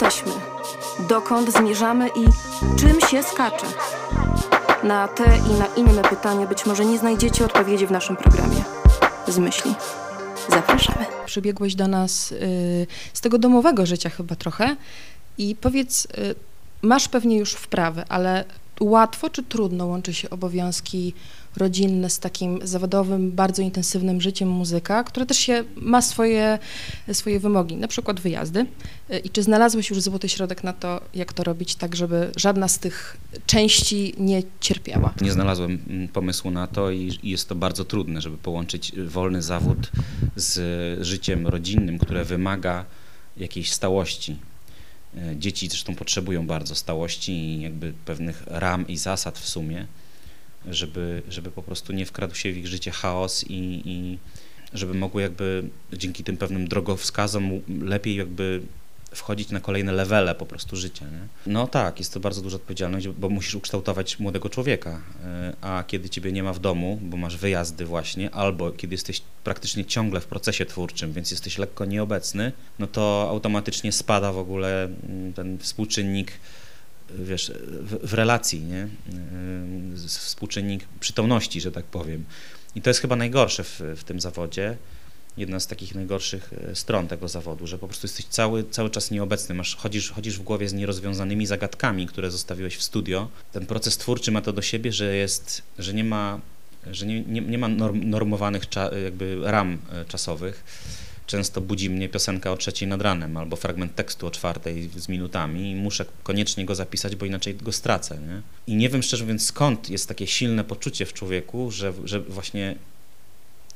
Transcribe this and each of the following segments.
jesteśmy, dokąd zmierzamy i czym się skacze. Na te i na inne pytania być może nie znajdziecie odpowiedzi w naszym programie. Z myśli. Zapraszamy. Przybiegłeś do nas y, z tego domowego życia chyba trochę i powiedz, y, masz pewnie już wprawę, ale łatwo czy trudno łączy się obowiązki rodzinne z takim zawodowym, bardzo intensywnym życiem muzyka, które też się ma swoje, swoje wymogi, na przykład wyjazdy. I czy znalazłeś już złoty środek na to, jak to robić tak, żeby żadna z tych części nie cierpiała? Nie znalazłem mm, pomysłu na to i jest to bardzo trudne, żeby połączyć wolny zawód z życiem rodzinnym, które wymaga jakiejś stałości. E, dzieci zresztą potrzebują bardzo stałości i jakby pewnych ram i zasad w sumie żeby, żeby po prostu nie wkradł się w ich życie chaos i, i żeby mogły jakby dzięki tym pewnym drogowskazom lepiej jakby wchodzić na kolejne levele po prostu życia. Nie? No tak, jest to bardzo duża odpowiedzialność, bo musisz ukształtować młodego człowieka, e, a kiedy ciebie nie ma w domu, bo masz wyjazdy właśnie, albo kiedy jesteś praktycznie ciągle w procesie twórczym, więc jesteś lekko nieobecny, no to automatycznie spada w ogóle mm, ten współczynnik wiesz, w, w relacji, nie? Współczynnik przytomności, że tak powiem. I to jest chyba najgorsze w, w tym zawodzie, jedna z takich najgorszych e, stron tego zawodu, że po prostu jesteś cały, cały czas nieobecny, masz, chodzisz, chodzisz w głowie z nierozwiązanymi zagadkami, które zostawiłeś w studio. Ten proces twórczy ma to do siebie, że jest, że nie ma, że nie, nie, nie ma norm, normowanych cza, jakby ram e, czasowych często budzi mnie piosenka o trzeciej nad ranem albo fragment tekstu o czwartej z minutami i muszę koniecznie go zapisać, bo inaczej go stracę. Nie? I nie wiem szczerze mówiąc skąd jest takie silne poczucie w człowieku, że, że właśnie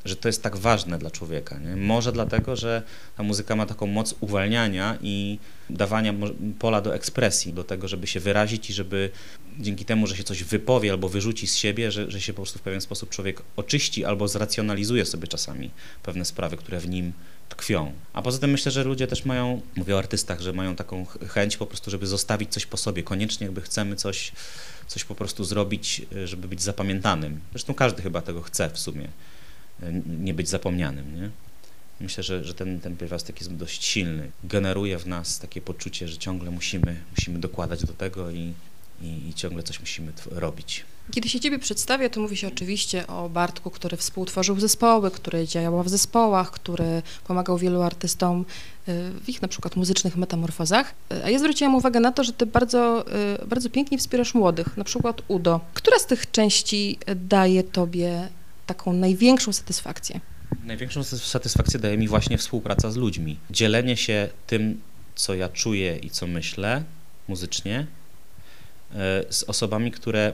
że to jest tak ważne dla człowieka. Nie? Może dlatego, że ta muzyka ma taką moc uwalniania i dawania pola do ekspresji, do tego, żeby się wyrazić i żeby dzięki temu, że się coś wypowie albo wyrzuci z siebie, że, że się po prostu w pewien sposób człowiek oczyści albo zracjonalizuje sobie czasami pewne sprawy, które w nim tkwią. A poza tym myślę, że ludzie też mają, mówię o artystach, że mają taką chęć po prostu, żeby zostawić coś po sobie. Koniecznie jakby chcemy coś, coś po prostu zrobić, y, żeby być zapamiętanym. Zresztą każdy chyba tego chce w sumie, nie być zapomnianym, nie? Myślę, że, że ten, ten pierwiastek jest dość silny. Generuje w nas takie poczucie, że ciągle musimy, musimy dokładać do tego i, i, i ciągle coś musimy robić. Kiedy się Ciebie przedstawia, to mówi się oczywiście o Bartku, który współtworzył zespoły, który działał w zespołach, który pomagał wielu artystom y, w ich na przykład muzycznych metamorfozach. A ja zwróciłam uwagę na to, że Ty bardzo, y, bardzo pięknie wspierasz młodych, na przykład Udo. Która z tych części daje Tobie taką największą satysfakcję? Największą satysfakcję daje mi właśnie współpraca z ludźmi. Dzielenie się tym, co ja czuję i co myślę muzycznie, y, z osobami, które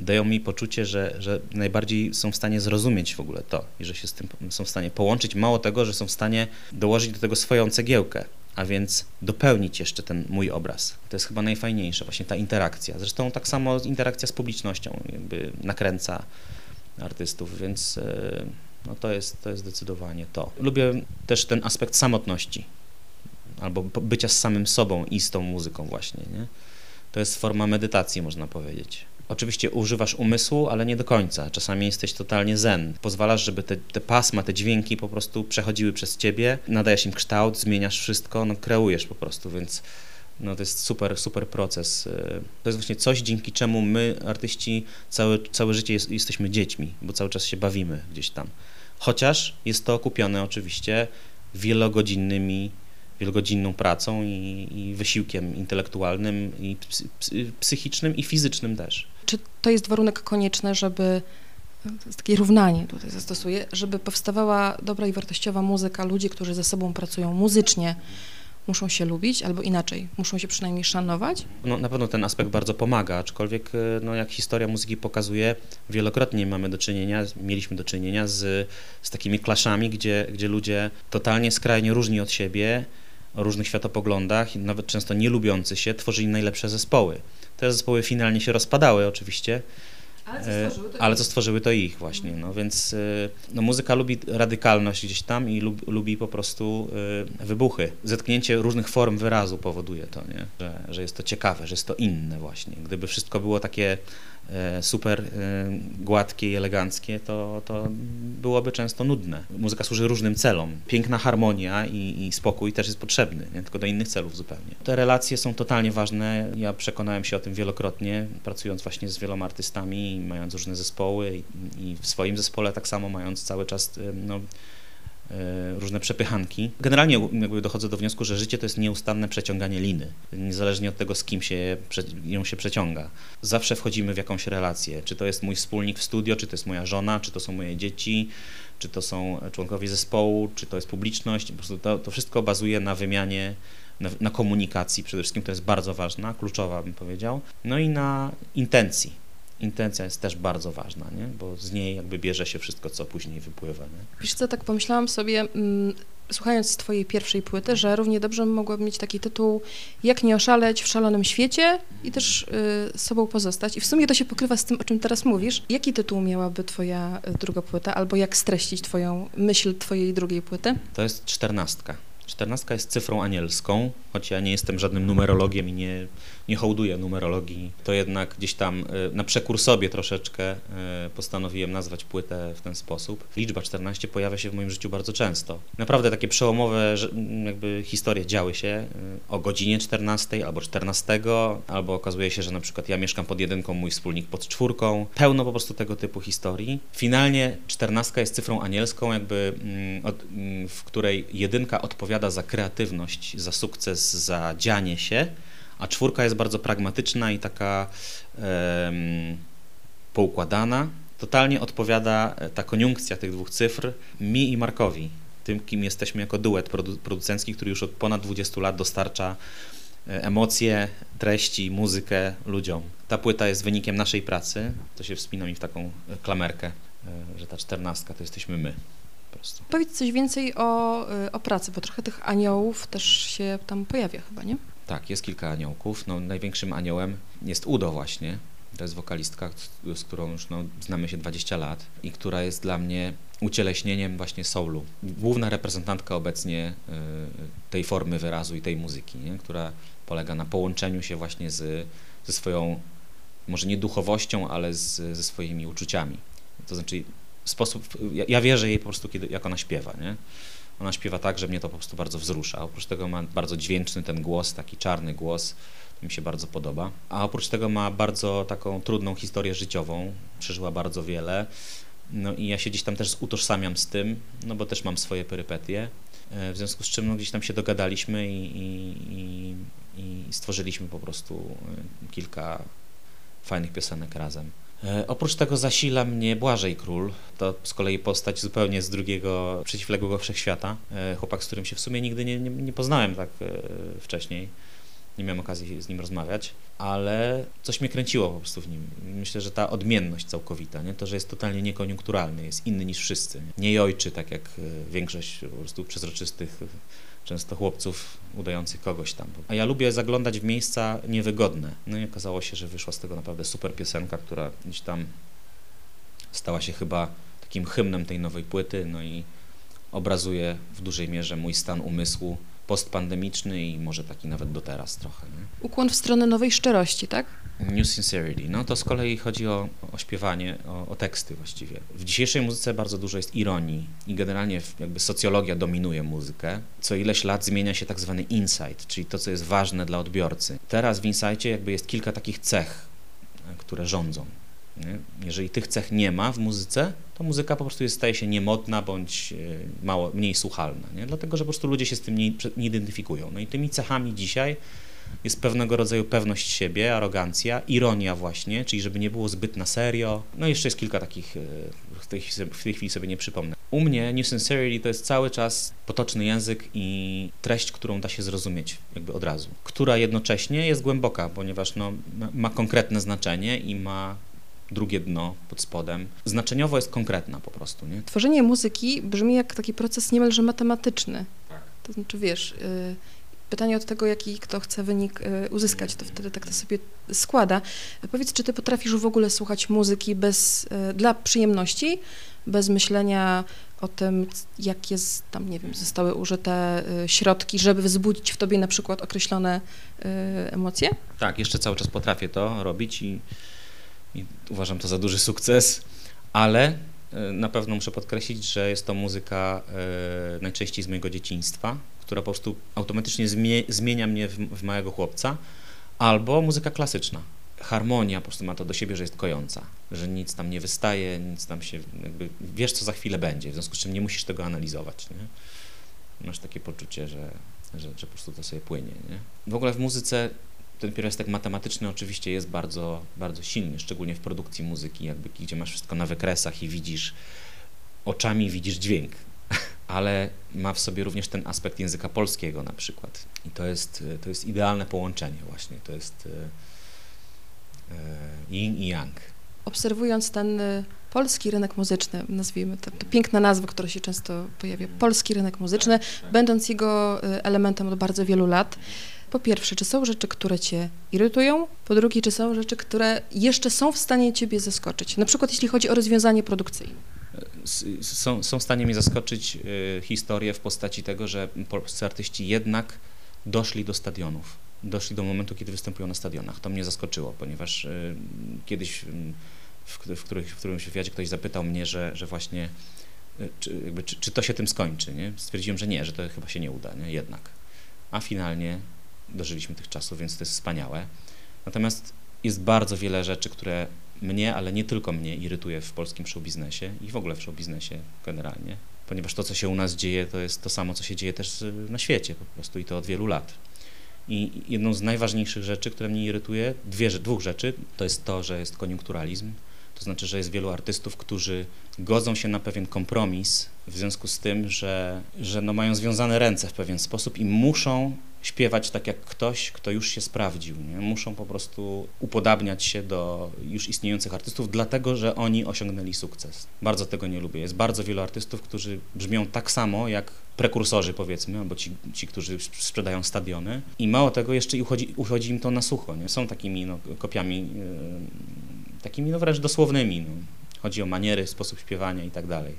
dają mi poczucie, że, że najbardziej są w stanie zrozumieć w ogóle to i że się z tym są w stanie połączyć. Mało tego, że są w stanie dołożyć do tego swoją cegiełkę, a więc dopełnić jeszcze ten mój obraz. To jest chyba najfajniejsze, właśnie ta interakcja. Zresztą tak samo interakcja z publicznością jakby nakręca artystów, więc e, no to, jest, to jest zdecydowanie to. Lubię też ten aspekt samotności albo bycia z samym sobą i z tą muzyką właśnie. Nie? To jest forma medytacji, można powiedzieć. Oczywiście używasz umysłu, ale nie do końca. Czasami jesteś totalnie zen. Pozwalasz, żeby te, te pasma, te dźwięki po prostu przechodziły przez ciebie, nadajesz im kształt, zmieniasz wszystko, no kreujesz po prostu, więc no to jest super, super proces. To jest właśnie coś, dzięki czemu my, artyści, całe, całe życie jest, jesteśmy dziećmi, bo cały czas się bawimy gdzieś tam. Chociaż jest to okupione oczywiście wielogodzinnymi wielogodzinną pracą i, i wysiłkiem intelektualnym, i psychicznym, i fizycznym też. Czy to jest warunek konieczny, żeby to jest takie równanie tutaj zastosuję, żeby powstawała dobra i wartościowa muzyka, ludzie, którzy ze sobą pracują muzycznie, muszą się lubić, albo inaczej, muszą się przynajmniej szanować? No, na pewno ten aspekt bardzo pomaga, aczkolwiek e, no, jak historia muzyki pokazuje, wielokrotnie mamy do czynienia, mieliśmy do czynienia z, z takimi klaszami, gdzie, gdzie ludzie totalnie skrajnie różni od siebie, o różnych światopoglądach, nawet często nie lubiący się, tworzyli najlepsze zespoły. Te zespoły finalnie się rozpadały oczywiście, ale co e, stworzyły to, ale co stworzyły to ich właśnie, no więc e, no, muzyka lubi radykalność gdzieś tam i lub, lubi po prostu y, wybuchy. Zetknięcie różnych form wyrazu powoduje to, nie? Że, że jest to ciekawe, że jest to inne właśnie. Gdyby wszystko było takie e, super e, gładkie i eleganckie, to, to byłoby często nudne. Muzyka służy różnym celom. Piękna harmonia i, i spokój też jest potrzebny, nie? tylko do innych celów zupełnie. Te relacje są totalnie ważne. Ja przekonałem się o tym wielokrotnie, pracując właśnie z wieloma artystami, mając różne zespoły i, i w swoim zespole tak samo mając cały czas no, E, różne przepychanki. Generalnie jakby dochodzę do wniosku, że życie to jest nieustanne przeciąganie liny, niezależnie od tego, z kim się ją się przeciąga. Zawsze wchodzimy w jakąś relację, czy to jest mój wspólnik w studio, czy to jest moja żona, czy to są moje dzieci, czy to są członkowie zespołu, czy to jest publiczność. Po prostu to, to wszystko bazuje na wymianie, na, na komunikacji przede wszystkim, to jest bardzo ważna, kluczowa bym powiedział, no i na intencji intencja jest też bardzo ważna, nie? bo z niej jakby bierze się wszystko, co później wypływa. Nie? Wiesz co, tak pomyślałam sobie, mm, słuchając twojej pierwszej płyty, że równie dobrze mogłaby mieć taki tytuł Jak nie oszaleć w szalonym świecie i też y, sobą pozostać. I w sumie to się pokrywa z tym, o czym teraz mówisz. Jaki tytuł miałaby twoja y, druga płyta, albo jak streścić twoją myśl twojej drugiej płyty? To jest czternastka. Czternastka jest cyfrą anielską, choć ja nie jestem żadnym numerologiem i nie, nie hołduję numerologii, to jednak gdzieś tam e, na przekór sobie troszeczkę e, postanowiłem nazwać płytę w ten sposób. Liczba 14 pojawia się w moim życiu bardzo często. Naprawdę takie przełomowe jakby historie działy się e, o godzinie 14 albo 14, albo okazuje się, że na przykład ja mieszkam pod jedynką, mój wspólnik pod czwórką. Pełno po prostu tego typu historii. Finalnie 14 jest cyfrą anielską, jakby mm, mm, w której jedynka odpowiada za kreatywność, za sukces, za dzianie się, a czwórka jest bardzo pragmatyczna i taka um, poukładana. Totalnie odpowiada e, ta koniunkcja tych dwóch cyfr mi i Markowi, tym kim jesteśmy jako duet produ producencki, który już od ponad 20 lat dostarcza e, emocje, treści, muzykę ludziom. Ta płyta jest wynikiem naszej pracy, to się wspina mi w taką e, klamerkę, że ta czternastka to jesteśmy my. Powiedz coś więcej o, o pracy, bo trochę tych aniołów też się tam pojawia chyba, nie? Tak, jest kilka aniołków. No, największym aniołem jest Udo właśnie. To jest wokalistka, z którą już no, znamy się 20 lat i która jest dla mnie ucieleśnieniem właśnie soulu. Główna reprezentantka obecnie y, tej formy wyrazu i tej muzyki, nie? która polega na połączeniu się właśnie z, ze swoją, może nie duchowością, ale z, ze swoimi uczuciami. To znaczy sposób, ja, ja wierzę jej po prostu, kiedy, jak ona śpiewa, nie? Ona śpiewa tak, że mnie to po prostu bardzo wzrusza. Oprócz tego ma bardzo dźwięczny ten głos, taki czarny głos, mi się bardzo podoba. A oprócz tego ma bardzo taką trudną historię życiową, przeżyła bardzo wiele. No i ja się gdzieś tam też utożsamiam z tym, no bo też mam swoje perypetie, e, w związku z czym no, gdzieś tam się dogadaliśmy i, i, i, i stworzyliśmy po prostu e, kilka fajnych piosenek razem. E, oprócz tego zasila mnie Błażej Król, to z kolei postać zupełnie z drugiego, przeciwległego wszechświata. E, chłopak, z którym się w sumie nigdy nie, nie, nie poznałem tak e, wcześniej. Nie miałem okazji z nim rozmawiać, ale coś mnie kręciło po prostu w nim. Myślę, że ta odmienność całkowita, nie? to, że jest totalnie niekoniunkturalny, jest inny niż wszyscy. Nie jojczy, tak jak większość po prostu przezroczystych często chłopców udających kogoś tam. A ja lubię zaglądać w miejsca niewygodne. No i okazało się, że wyszła z tego naprawdę super piosenka, która gdzieś tam stała się chyba takim hymnem tej nowej płyty, no i obrazuje w dużej mierze mój stan umysłu postpandemiczny i może taki nawet do teraz trochę. Nie? Ukłon w stronę nowej szczerości, tak? New Sincerity. No to z kolei chodzi o, o śpiewanie, o, o, teksty właściwie. W dzisiejszej muzyce bardzo dużo jest ironii i generalnie jakby socjologia dominuje muzykę. Co ileś lat zmienia się tak zwany insight, czyli to, co jest ważne dla odbiorcy. Teraz w insightie jakby jest kilka takich cech, e, które rządzą. Jeżeli tych cech nie ma w muzyce, to muzyka po prostu jest, staje się niemodna bądź e, mało, mniej słuchalna, nie? dlatego że po prostu ludzie się z tym nie, nie identyfikują. No i tymi cechami dzisiaj jest pewnego rodzaju pewność siebie, arogancja, ironia właśnie, czyli żeby nie było zbyt na serio. No jeszcze jest kilka takich, e, w tej, w tej chwili sobie nie przypomnę. U mnie New Sincerity to jest cały czas potoczny język i treść, którą da się zrozumieć jakby od razu, która jednocześnie jest głęboka, ponieważ no, ma konkretne znaczenie i ma drugie dno pod spodem. Znaczeniowo jest konkretna po prostu. Nie? Tworzenie muzyki brzmi jak taki proces niemalże matematyczny. Tak. To znaczy, wiesz, y, pytanie od tego, jaki kto chce wynik y, uzyskać, to wtedy tak to sobie składa. Powiedz, czy ty potrafisz w ogóle słuchać muzyki bez, y, dla przyjemności, bez myślenia o tym, jakie tam, nie wiem, zostały użyte środki, żeby wzbudzić w tobie na przykład określone emocje? Tak, jeszcze cały czas potrafię to robić i i uważam to za duży sukces, ale e, na pewno muszę podkreślić, że jest to muzyka e, najczęściej z mojego dzieciństwa, która po prostu automatycznie zmienia mnie w, małego chłopca, albo muzyka klasyczna. Harmonia po prostu ma to do siebie, że jest kojąca, że nic tam nie wystaje, nic tam się, jakby wiesz, co za chwilę będzie, w związku z czym nie musisz tego analizować. Nie? Masz takie poczucie, że, że, że po prostu to sobie płynie. Nie? W ogóle w muzyce ten pierwiastek matematyczny oczywiście jest bardzo, bardzo silny, szczególnie w produkcji muzyki, jakby, gdzie masz wszystko na wykresach i widzisz, oczami widzisz dźwięk, ale ma w sobie również ten aspekt języka polskiego na przykład. I to jest, to jest idealne połączenie właśnie, to jest e, e, yin i yang. Obserwując ten e, polski rynek muzyczny, nazwijmy to, to piękna nazwa, która się często pojawia, polski rynek muzyczny, będąc jego elementem od bardzo wielu lat, po pierwsze, czy są rzeczy, które cię irytują? Po drugie, czy są rzeczy, które jeszcze są w stanie ciebie zaskoczyć? Na przykład jeśli chodzi o rozwiązanie produkcyjne. Są, są w stanie mnie zaskoczyć y, historie w postaci tego, że polscy artyści jednak doszli do stadionów. Doszli do momentu, kiedy występują na stadionach. To mnie zaskoczyło, ponieważ y, kiedyś y, w, w, których, w którymś wywiadzie ktoś zapytał mnie, że, że właśnie czy, jakby, czy, czy, to się tym skończy. Nie? Stwierdziłem, że nie, że to chyba się nie uda, nie? jednak. A finalnie dożyliśmy tych czasów, więc to jest wspaniałe. Natomiast jest bardzo wiele rzeczy, które mnie, ale nie tylko mnie irytuje w polskim showbiznesie i w ogóle w showbiznesie generalnie, ponieważ to, co się u nas dzieje, to jest to samo, co się dzieje też na świecie po prostu i to od wielu lat. I jedną z najważniejszych rzeczy, które mnie irytuje, dwie, dwóch rzeczy, to jest to, że jest koniunkturalizm, to znaczy, że jest wielu artystów, którzy godzą się na pewien kompromis w związku z tym, że, że no mają związane ręce w pewien sposób i muszą śpiewać tak jak ktoś, kto już się sprawdził. Nie? Muszą po prostu upodabniać się do już istniejących artystów, dlatego że oni osiągnęli sukces. Bardzo tego nie lubię. Jest bardzo wielu artystów, którzy brzmią tak samo jak prekursorzy powiedzmy, albo ci, ci którzy sprzedają stadiony i mało tego jeszcze uchodzi, uchodzi im to na sucho. Nie? Są takimi no, kopiami, yy, takimi no, wręcz dosłownymi. No. Chodzi o maniery, sposób śpiewania i tak dalej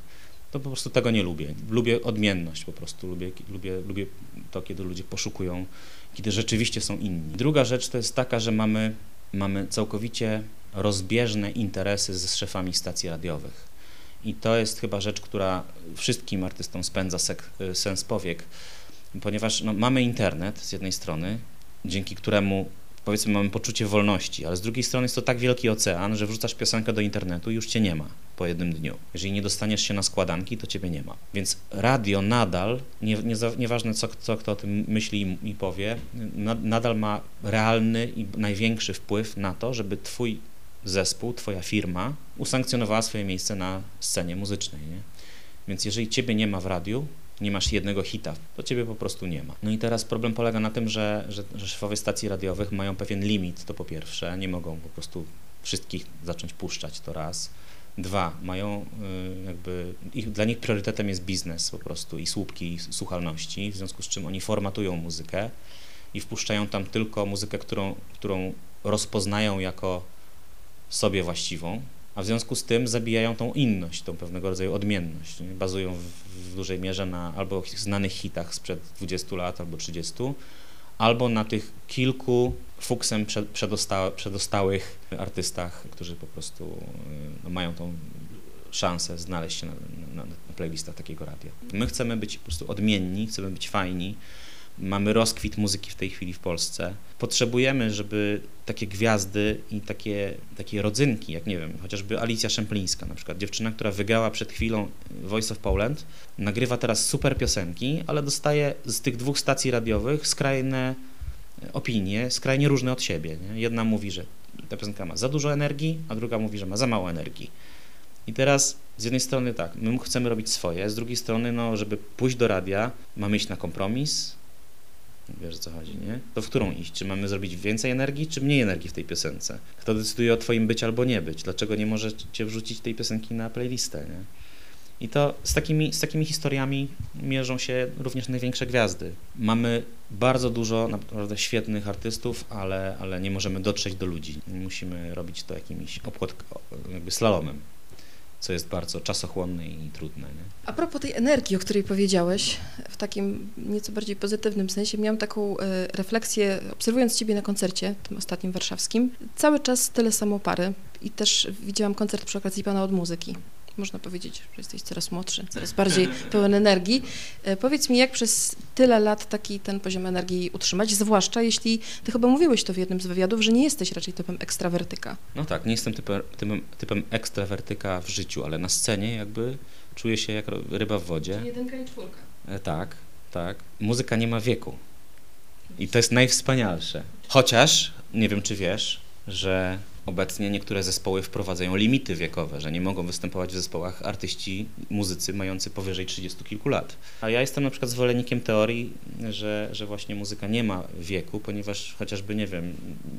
to po prostu tego nie lubię. Lubię odmienność po prostu, lubię, lubię, lubię to, kiedy ludzie poszukują, kiedy rzeczywiście są inni. Druga rzecz to jest taka, że mamy, mamy całkowicie rozbieżne interesy z szefami stacji radiowych. I to jest chyba rzecz, która wszystkim artystom spędza sek, sens powiek, ponieważ no, mamy internet z jednej strony, dzięki któremu powiedzmy mamy poczucie wolności, ale z drugiej strony jest to tak wielki ocean, że wrzucasz piosenkę do internetu i już cię nie ma po jednym dniu. Jeżeli nie dostaniesz się na składanki, to ciebie nie ma. Więc radio nadal, nie, nie, nieważne co, co kto o tym myśli i, i powie, nadal ma realny i największy wpływ na to, żeby twój zespół, twoja firma usankcjonowała swoje miejsce na scenie muzycznej. Nie? Więc jeżeli ciebie nie ma w radiu, nie masz jednego hita, to ciebie po prostu nie ma. No i teraz problem polega na tym, że, że, że szefowie stacji radiowych mają pewien limit, to po pierwsze, nie mogą po prostu wszystkich zacząć puszczać, to raz. Dwa, mają y, jakby, ich, dla nich priorytetem jest biznes po prostu i słupki i słuchalności, w związku z czym oni formatują muzykę i wpuszczają tam tylko muzykę, którą, którą rozpoznają jako sobie właściwą, a w związku z tym zabijają tą inność, tą pewnego rodzaju odmienność. Nie? Bazują w, w, dużej mierze na albo znanych hitach sprzed 20 lat albo 30, albo na tych kilku fuksem przedosta przedostałych artystach, którzy po prostu no, mają tą szansę znaleźć się na, na, na playlistach takiego radia. My chcemy być po prostu odmienni, chcemy być fajni, mamy rozkwit muzyki w tej chwili w Polsce. Potrzebujemy, żeby takie gwiazdy i takie, takie rodzynki, jak nie wiem, chociażby Alicja Szemplińska na przykład, dziewczyna, która wygrała przed chwilą Voice of Poland, nagrywa teraz super piosenki, ale dostaje z tych dwóch stacji radiowych skrajne opinie, skrajnie różne od siebie. Nie? Jedna mówi, że ta piosenka ma za dużo energii, a druga mówi, że ma za mało energii. I teraz z jednej strony tak, my chcemy robić swoje, z drugiej strony, no, żeby pójść do radia, mamy iść na kompromis, Wiesz co chodzi, nie? To w którą iść? Czy mamy zrobić więcej energii, czy mniej energii w tej piosence? Kto decyduje o twoim być albo nie być? Dlaczego nie możecie wrzucić tej piosenki na playlistę, nie? I to z takimi, z takimi historiami mierzą się również największe gwiazdy. Mamy bardzo dużo naprawdę świetnych artystów, ale, ale nie możemy dotrzeć do ludzi. Musimy robić to jakimś obchod, jakby slalomem co jest bardzo czasochłonne i trudne. Nie? A propos tej energii, o której powiedziałeś, w takim nieco bardziej pozytywnym sensie. Miałam taką e, refleksję, obserwując Ciebie na koncercie, tym ostatnim warszawskim. Cały czas tyle samo pary i też widziałam koncert przy okazji Pana od muzyki. Można powiedzieć, że jesteś coraz młodszy, coraz bardziej pełen energii. E, powiedz mi, jak przez tyle lat taki ten poziom energii utrzymać, zwłaszcza jeśli Ty chyba mówiłeś to w jednym z wywiadów, że nie jesteś raczej typem ekstrawertyka. No tak, nie jestem typem, typem, typem ekstrawertyka w życiu, ale na scenie jakby czuję się jak ryba w wodzie. Jedynka i czwórka. E, Tak, tak. Muzyka nie ma wieku. I to jest najwspanialsze. Chociaż, nie wiem czy wiesz, że obecnie niektóre zespoły wprowadzają limity wiekowe, że nie mogą występować w zespołach artyści, muzycy mający powyżej 30 kilku lat. A ja jestem na przykład zwolennikiem teorii, że, że właśnie muzyka nie ma wieku, ponieważ chociażby, nie wiem,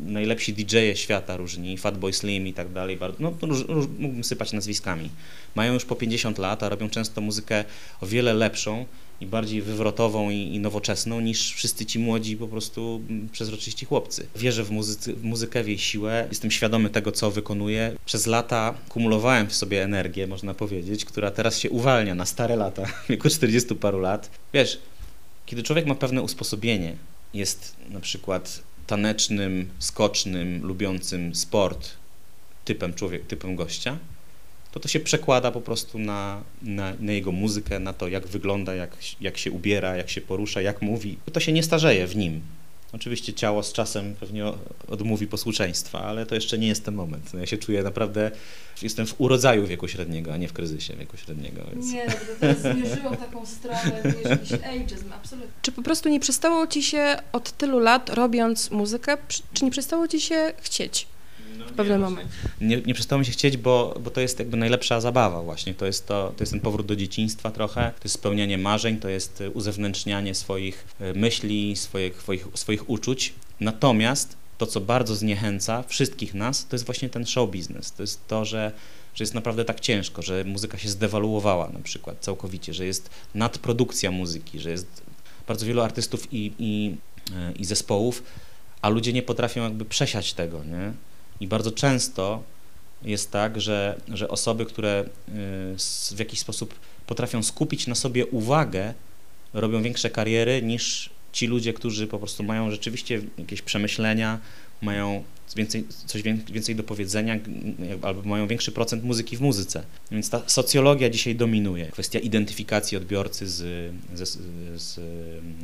najlepsi DJ-e świata różni, Fatboy Slim i tak dalej, bardzo, no róż, róż, mógłbym sypać nazwiskami, mają już po 50 lat, a robią często muzykę o wiele lepszą i bardziej wywrotową i, i nowoczesną niż wszyscy ci młodzi po prostu mm, przezroczyści chłopcy. Wierzę w, w muzykę, w jej siłę, jestem świadomy tego, co wykonuję. Przez lata kumulowałem w sobie energię, można powiedzieć, która teraz się uwalnia na stare lata, w wieku 40 paru lat. Wiesz, kiedy człowiek ma pewne usposobienie, jest na przykład tanecznym, skocznym, lubiącym sport typem człowiek, typem gościa, to to się przekłada po prostu na, na, na, jego muzykę, na to, jak wygląda, jak, jak się ubiera, jak się porusza, jak mówi. To się nie starzeje w nim. Oczywiście ciało z czasem pewnie odmówi posłuszeństwa, ale to jeszcze nie jest ten moment. No ja się czuję naprawdę, jestem w urodzaju wieku średniego, a nie w kryzysie wieku średniego. Więc... Nie, to teraz zmierzyło taką stronę, wiesz, jakiś ageism, absolutnie. Czy po prostu nie przestało Ci się od tylu lat, robiąc muzykę, czy nie przestało Ci się chcieć? W pewnym momencie. Nie, nie przestało mi się chcieć, bo, bo to jest jakby najlepsza zabawa właśnie. To jest, to, to jest ten powrót do dzieciństwa trochę, to jest spełnianie marzeń, to jest uzewnętrznianie swoich myśli, swoich, swoich, swoich uczuć. Natomiast to, co bardzo zniechęca wszystkich nas, to jest właśnie ten show biznes. To jest to, że że jest naprawdę tak ciężko, że muzyka się zdewaluowała na przykład całkowicie, że jest nadprodukcja muzyki, że jest bardzo wielu artystów i, i, i zespołów, a ludzie nie potrafią jakby przesiać tego, nie? I bardzo często jest tak, że, że osoby, które w jakiś sposób potrafią skupić na sobie uwagę, robią większe kariery niż ci ludzie, którzy po prostu mają rzeczywiście jakieś przemyślenia, mają więcej, coś więcej do powiedzenia albo mają większy procent muzyki w muzyce. Więc ta socjologia dzisiaj dominuje. Kwestia identyfikacji odbiorcy z, z, z,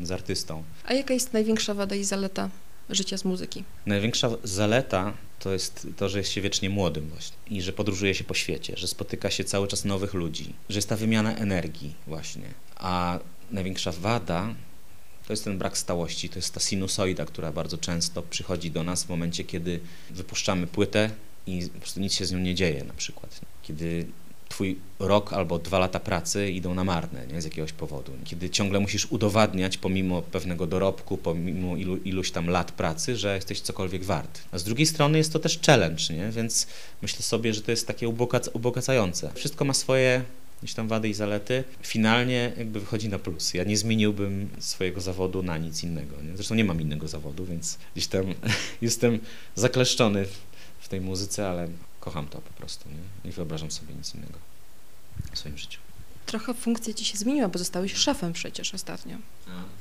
z artystą. A jaka jest największa wada i zaleta życia z muzyki? Największa zaleta to jest to, że jest się wiecznie młodym właśnie i że podróżuje się po świecie, że spotyka się cały czas nowych ludzi, że jest ta wymiana energii właśnie. A największa wada to jest ten brak stałości, to jest ta sinusoida, która bardzo często przychodzi do nas w momencie, kiedy wypuszczamy płytę i po prostu nic się z nią nie dzieje na przykład. Kiedy twój rok albo dwa lata pracy idą na marne nie? z jakiegoś powodu. Kiedy ciągle musisz udowadniać, pomimo pewnego dorobku, pomimo ilu, iluś tam lat pracy, że jesteś cokolwiek wart. A z drugiej strony jest to też challenge, nie? więc myślę sobie, że to jest takie ubogac ubogacające. Wszystko ma swoje gdzieś tam wady i zalety. Finalnie jakby wychodzi na plus. Ja nie zmieniłbym swojego zawodu na nic innego. Nie? Zresztą nie mam innego zawodu, więc gdzieś tam jestem zakleszczony w tej muzyce, ale kocham to po prostu. Nie, nie wyobrażam sobie nic innego w swoim życiu. Trochę funkcja ci się zmieniła, bo zostałeś szefem przecież ostatnio.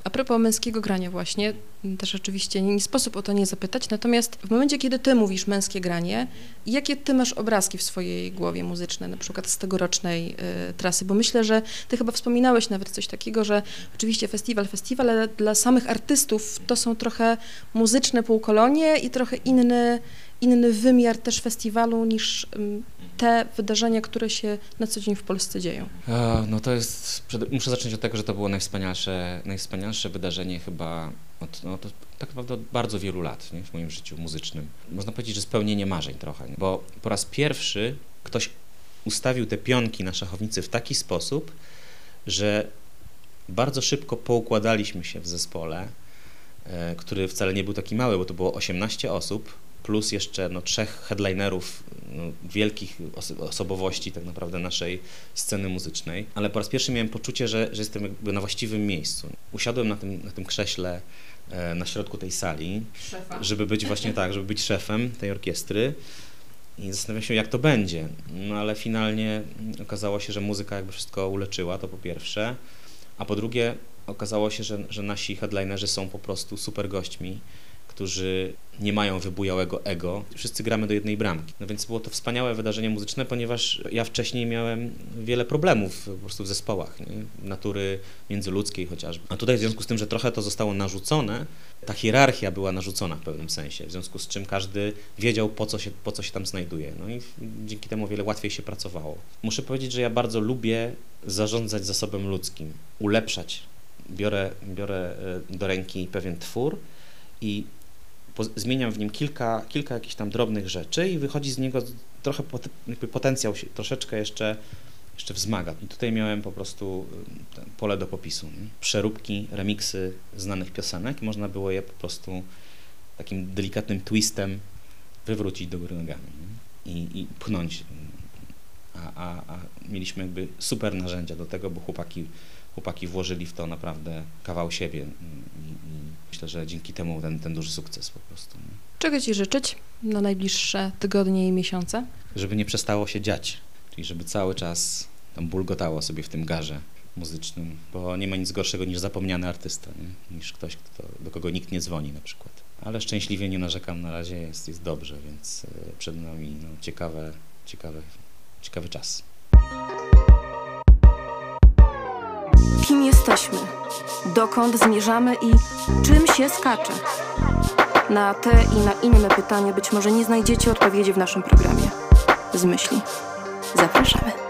A propos męskiego grania właśnie, też oczywiście nie, nie sposób o to nie zapytać, natomiast w momencie, kiedy ty mówisz męskie granie, jakie ty masz obrazki w swojej głowie muzyczne, na przykład z tegorocznej y, trasy? Bo myślę, że ty chyba wspominałeś nawet coś takiego, że oczywiście festiwal, festiwal, ale dla samych artystów to są trochę muzyczne półkolonie i trochę inny, inny wymiar też festiwalu niż te wydarzenia, które się na co dzień w Polsce dzieją? No to jest, muszę zacząć od tego, że to było najwspanialsze, najwspanialsze wydarzenie chyba od, no tak naprawdę od bardzo wielu lat nie, w moim życiu muzycznym. Można powiedzieć, że spełnienie marzeń trochę, nie? bo po raz pierwszy ktoś ustawił te pionki na szachownicy w taki sposób, że bardzo szybko poukładaliśmy się w zespole, e, który wcale nie był taki mały, bo to było 18 osób, plus jeszcze no, trzech headlinerów, no, wielkich osobowości tak naprawdę naszej sceny muzycznej, ale po raz pierwszy miałem poczucie, że, że jestem jakby na właściwym miejscu. Usiadłem na tym, na tym krześle e, na środku tej sali, Szefa. żeby być właśnie tak, żeby być szefem tej orkiestry i zastanawiam się, jak to będzie. No ale finalnie okazało się, że muzyka jakby wszystko uleczyła, to po pierwsze, a po drugie okazało się, że, że nasi headlinerzy są po prostu super gośćmi, którzy nie mają wybujałego ego. Wszyscy gramy do jednej bramki. No więc było to wspaniałe wydarzenie muzyczne, ponieważ ja wcześniej miałem wiele problemów po prostu w zespołach, nie? natury międzyludzkiej chociażby. A tutaj w związku z tym, że trochę to zostało narzucone, ta hierarchia była narzucona w pewnym sensie, w związku z czym każdy wiedział, po co się, po co się tam znajduje. No i dzięki temu o wiele łatwiej się pracowało. Muszę powiedzieć, że ja bardzo lubię zarządzać zasobem ludzkim, ulepszać. Biorę, biorę e, do ręki pewien twór i zmieniam w nim kilka, kilka jakichś tam drobnych rzeczy i wychodzi z niego trochę pot, potencjał się troszeczkę jeszcze, jeszcze wzmaga. I tutaj miałem po prostu pole do popisu. Nie? Przeróbki, remiksy znanych piosenek i można było je po prostu takim delikatnym twistem wywrócić do góry nogami? I, i pchnąć. A, a, a mieliśmy jakby super narzędzia do tego, bo chłopaki chłopaki włożyli w to naprawdę kawał siebie i, i myślę, że dzięki temu ten, ten duży sukces po prostu. Nie? Czego Ci życzyć na najbliższe tygodnie i miesiące? Żeby nie przestało się dziać, czyli żeby cały czas tam bulgotało sobie w tym garze muzycznym, bo nie ma nic gorszego niż zapomniany artysta, nie? niż ktoś, kto, do kogo nikt nie dzwoni na przykład. Ale szczęśliwie nie narzekam na razie, jest, jest dobrze, więc e, przed nami no, ciekawe, ciekawe, ciekawy czas. Kim jesteśmy? Dokąd zmierzamy i czym się skacze? Na te i na inne pytania być może nie znajdziecie odpowiedzi w naszym programie. Z myśli. Zapraszamy.